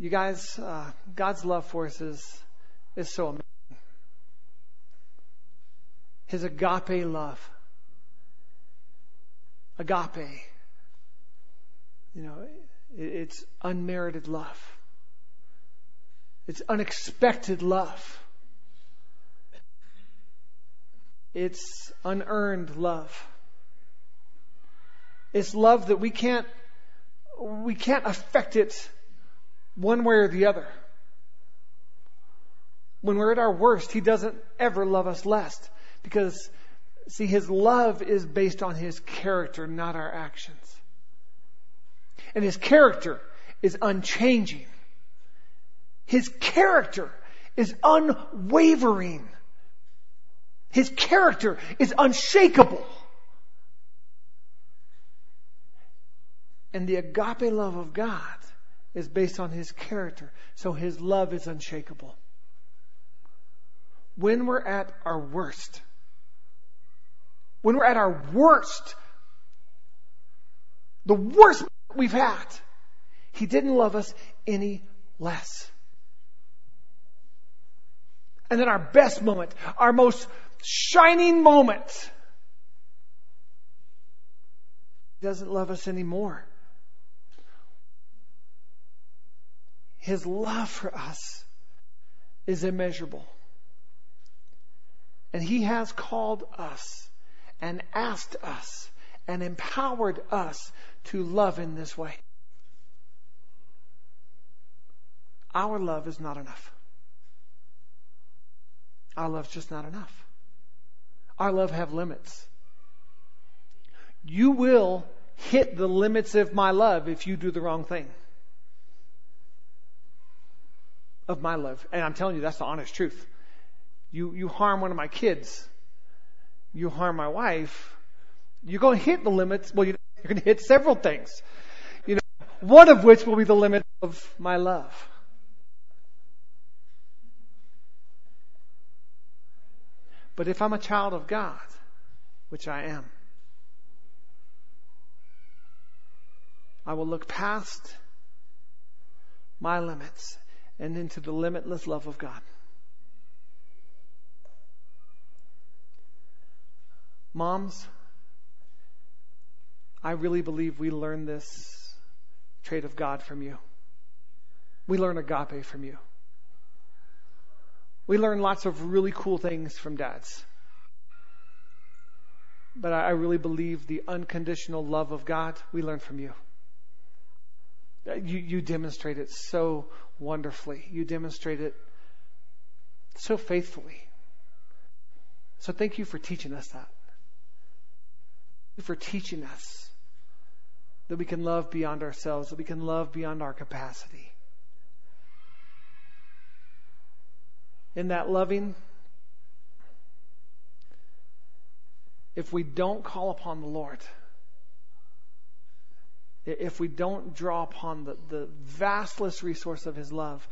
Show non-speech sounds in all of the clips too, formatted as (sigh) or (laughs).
You guys, uh, God's love for us is, is so amazing. His agape love. Agape. You know, it's unmerited love. It's unexpected love. It's unearned love. It's love that we can't we can't affect it one way or the other. When we're at our worst, he doesn't ever love us less because see his love is based on his character, not our actions. And his character is unchanging. His character is unwavering. His character is unshakable. And the agape love of God is based on his character. So his love is unshakable. When we're at our worst, when we're at our worst, the worst we've had, he didn't love us any less. And then our best moment, our most shining moment, he doesn't love us anymore. His love for us is immeasurable. And He has called us and asked us and empowered us to love in this way. Our love is not enough. Our love's just not enough. Our love have limits. You will hit the limits of my love if you do the wrong thing. Of my love. And I'm telling you, that's the honest truth. You, you harm one of my kids. You harm my wife. You're going to hit the limits. Well, you're going to hit several things. You know, one of which will be the limit of my love. But if I'm a child of God, which I am, I will look past my limits and into the limitless love of God. Moms, I really believe we learn this trait of God from you. We learn agape from you. We learn lots of really cool things from dads. But I really believe the unconditional love of God we learn from you. You, you demonstrate it so wonderfully. You demonstrate it so faithfully. So thank you for teaching us that. for teaching us that we can love beyond ourselves, that we can love beyond our capacity. in that loving, if we don't call upon the Lord, if we don't draw upon the, the vastless resource of His love,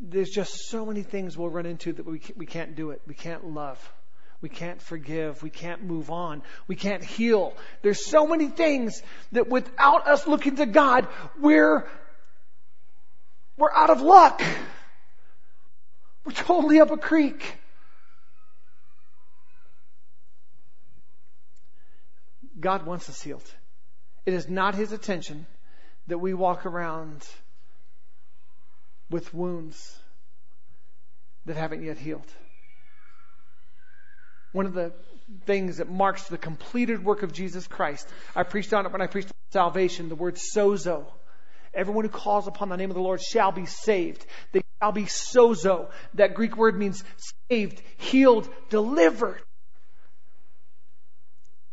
there's just so many things we'll run into that we, we can't do it. We can't love. We can't forgive. We can't move on. We can't heal. There's so many things that without us looking to God, we're, we're out of luck. We're totally up a creek. God wants us healed. It is not His intention that we walk around with wounds that haven't yet healed. One of the things that marks the completed work of Jesus Christ, I preached on it when I preached on salvation, the word sozo. Everyone who calls upon the name of the Lord shall be saved. They shall be sozo. That Greek word means saved, healed, delivered.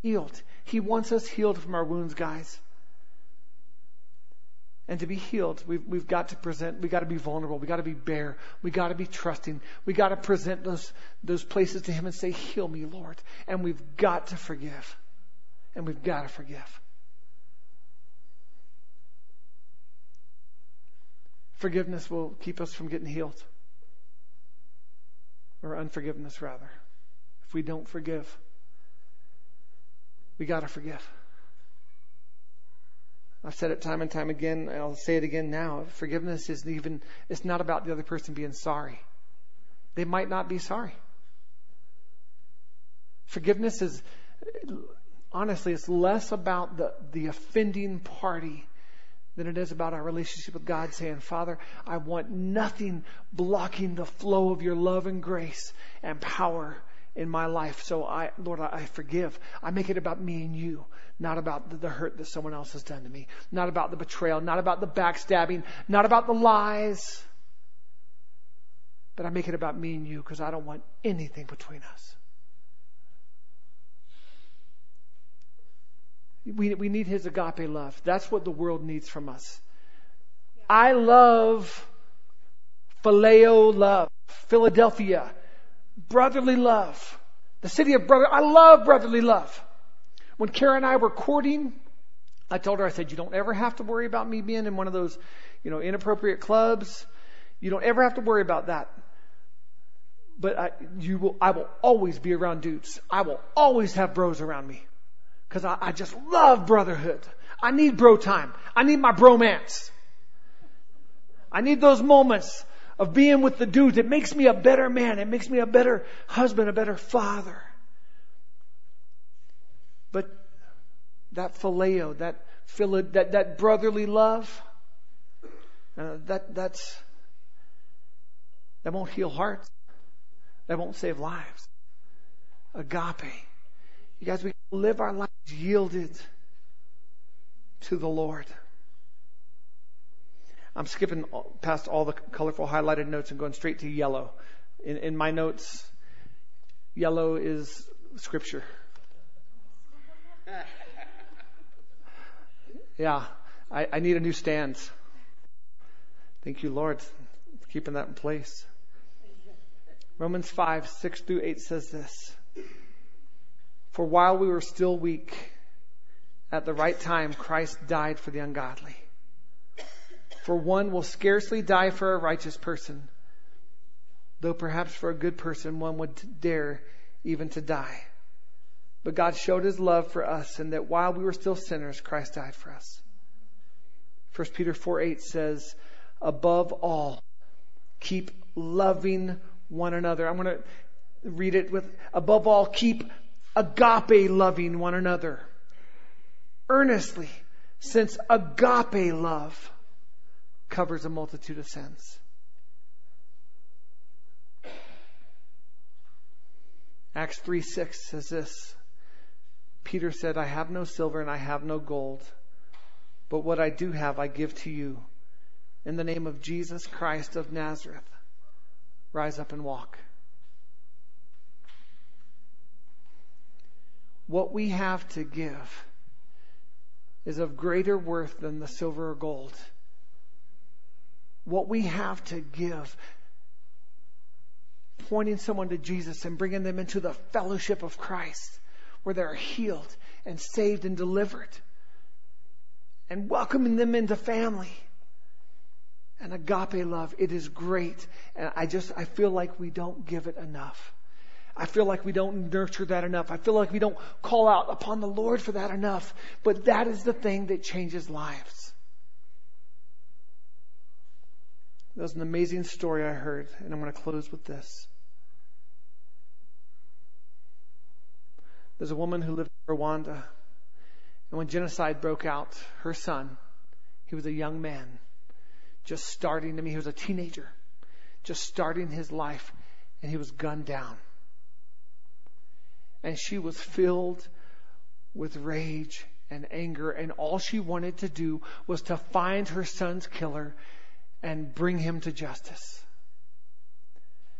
Healed. He wants us healed from our wounds, guys. And to be healed, we've, we've got to present, we've got to be vulnerable, we've got to be bare, we've got to be trusting, we've got to present those, those places to Him and say, Heal me, Lord. And we've got to forgive. And we've got to forgive. Forgiveness will keep us from getting healed. Or unforgiveness, rather. If we don't forgive, we got to forgive. I've said it time and time again, I'll say it again now. Forgiveness isn't even, it's not about the other person being sorry. They might not be sorry. Forgiveness is, honestly, it's less about the, the offending party than it is about our relationship with God saying, Father, I want nothing blocking the flow of your love and grace and power in my life. So I, Lord, I, forgive. I make it about me and you, not about the, the hurt that someone else has done to me, not about the betrayal, not about the backstabbing, not about the lies. But I make it about me and you because I don't want anything between us. We, we need His agape love. That's what the world needs from us. I love phileo love, Philadelphia, brotherly love, the city of brother. I love brotherly love. When Kara and I were courting, I told her, I said, you don't ever have to worry about me being in one of those, you know, inappropriate clubs. You don't ever have to worry about that. But I, you will, I will always be around dudes. I will always have bros around me. Because I, I just love brotherhood. I need bro time. I need my bromance. I need those moments of being with the dudes. It makes me a better man. It makes me a better husband, a better father. But that phileo, that that that brotherly love, uh, that that's that won't heal hearts. That won't save lives. Agape. You guys, we live our lives yielded to the Lord. I'm skipping past all the colorful highlighted notes and going straight to yellow. In, in my notes, yellow is scripture. (laughs) Yeah, I, I need a new stand. Thank you, Lord, for keeping that in place. Romans 5, 6 through 8 says this. For while we were still weak, at the right time, Christ died for the ungodly. For one will scarcely die for a righteous person, though perhaps for a good person one would dare even to die. But God showed his love for us in that while we were still sinners, Christ died for us. 1 Peter 4 8 says, Above all, keep loving one another. I'm going to read it with, above all, keep agape loving one another earnestly, since agape love covers a multitude of sins. Acts 3 6 says this Peter said, I have no silver and I have no gold, but what I do have I give to you. In the name of Jesus Christ of Nazareth, rise up and walk. what we have to give is of greater worth than the silver or gold. What we have to give, pointing someone to Jesus and bringing them into the fellowship of Christ, where they're healed and saved and delivered, and welcoming them into family. And agape love, it is great. And I just, I feel like we don't give it enough. I feel like we don't nurture that enough. I feel like we don't call out upon the Lord for that enough. But that is the thing that changes lives. That was an amazing story I heard, and I'm going to close with this. There's a woman who lived in Rwanda, and when genocide broke out, her son, he was a young man, just starting, I mean, he was a teenager, just starting his life, and he was gunned down and she was filled with rage and anger, and all she wanted to do was to find her son's killer and bring him to justice.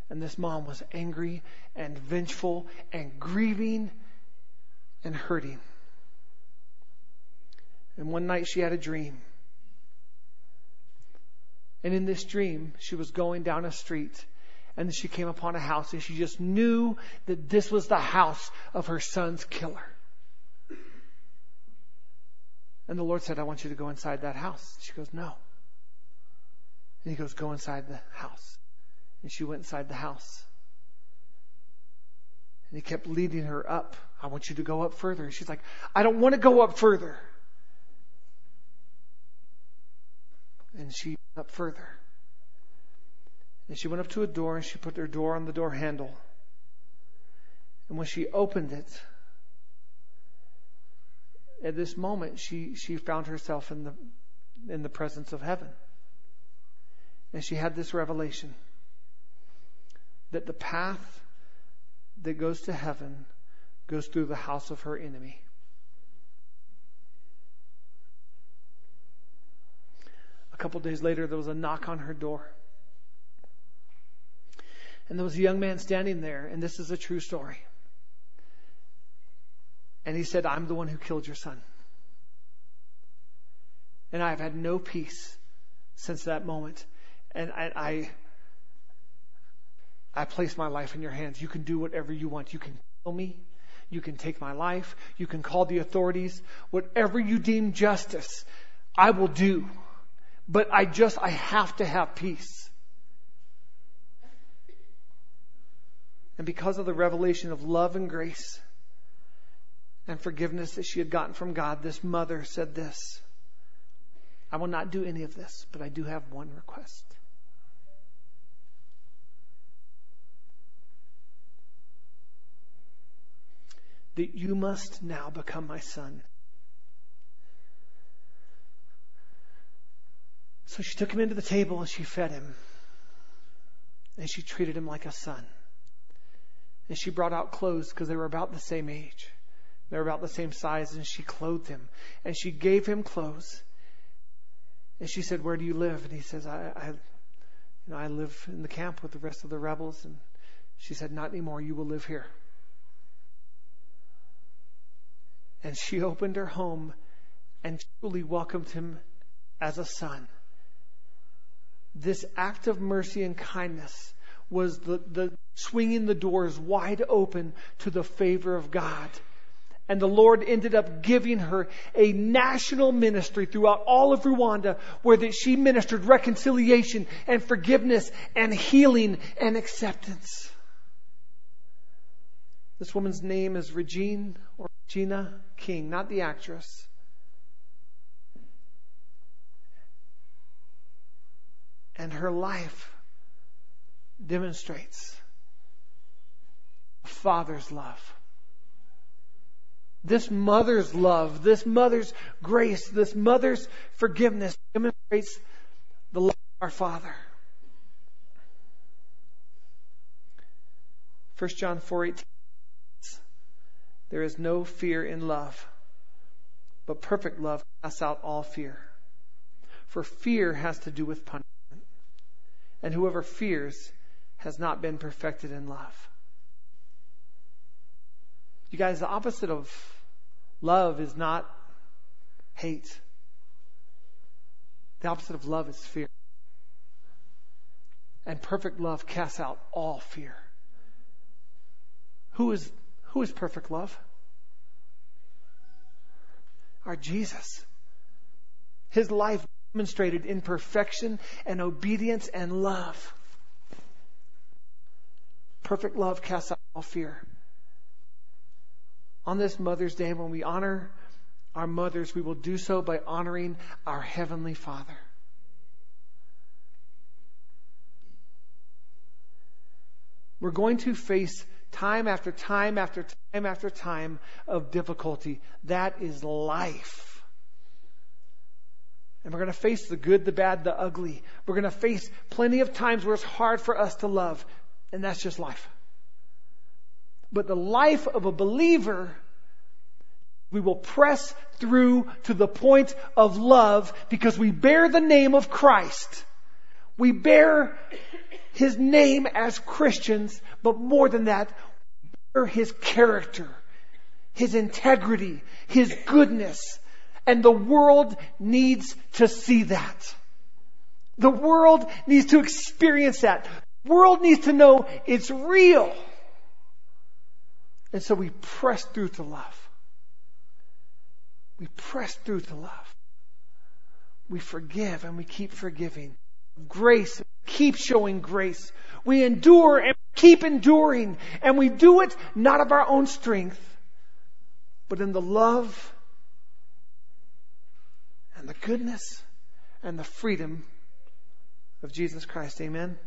And this mom was angry and vengeful and grieving and hurting. And one night she had a dream. And in this dream, she was going down a street and she came upon a house and she just knew that this was the house of her son's killer. And the Lord said, I want you to go inside that house. She goes, No. And he goes, Go inside the house. And she went inside the house. And he kept leading her up. I want you to go up further. And she's like, I don't want to go up further. And she went up further. And she went up to a door and she put her door on the door handle. And when she opened it, at this moment she, she found herself in the in the presence of heaven. And she had this revelation that the path that goes to heaven goes through the house of her enemy. A couple days later, there was a knock on her door. And there was a young man standing there, and this is a true story. And he said, I'm the one who killed your son. And I've had no peace since that moment. And I, I, I place my life in your hands. You can do whatever you want. You can kill me. You can take my life. You can call the authorities. Whatever you deem justice, I will do. But I just, I have to have peace. And because of the revelation of love and grace and forgiveness that she had gotten from God, this mother said this I will not do any of this, but I do have one request. That you must now become my son. So she took him into the table and she fed him. And she treated him like a son. And she brought out clothes because they were about the same age. They were about the same size, and she clothed him. And she gave him clothes. And she said, Where do you live? And he says, I, I, you know, I live in the camp with the rest of the rebels. And she said, Not anymore. You will live here. And she opened her home and truly welcomed him as a son. This act of mercy and kindness was the, the swinging the doors wide open to the favor of God. And the Lord ended up giving her a national ministry throughout all of Rwanda where that she ministered reconciliation and forgiveness and healing and acceptance. This woman's name is Regine or Regina King, not the actress. And her life demonstrates a father's love this mother's love, this mother's grace, this mother's forgiveness demonstrates the love of our Father. 1 John 4:18 There is no fear in love, but perfect love casts out all fear. For fear has to do with punishment. And whoever fears has not been perfected in love. You guys, the opposite of love is not hate. The opposite of love is fear. And perfect love casts out all fear. Who is, who is perfect love? Our Jesus. His life demonstrated in perfection and obedience and love. Perfect love casts out all fear on this Mother's Day, when we honor our mothers, we will do so by honoring our Heavenly Father. We're going to face time after time after time after time of difficulty. That is life. And we're going to face the good, the bad, the ugly. We're going to face plenty of times where it's hard for us to love. And that's just life. But the life of a believer, we will press through to the point of love because we bear the name of Christ. We bear His name as Christians, but more than that, bear His character, His integrity, His goodness. And the world needs to see that. The world needs to experience that. The world needs to know it's real. And so we press through to love. We press through to love. We forgive and we keep forgiving. Grace, keep showing grace. We endure and keep enduring. And we do it not of our own strength, but in the love and the goodness and the freedom of Jesus Christ. Amen.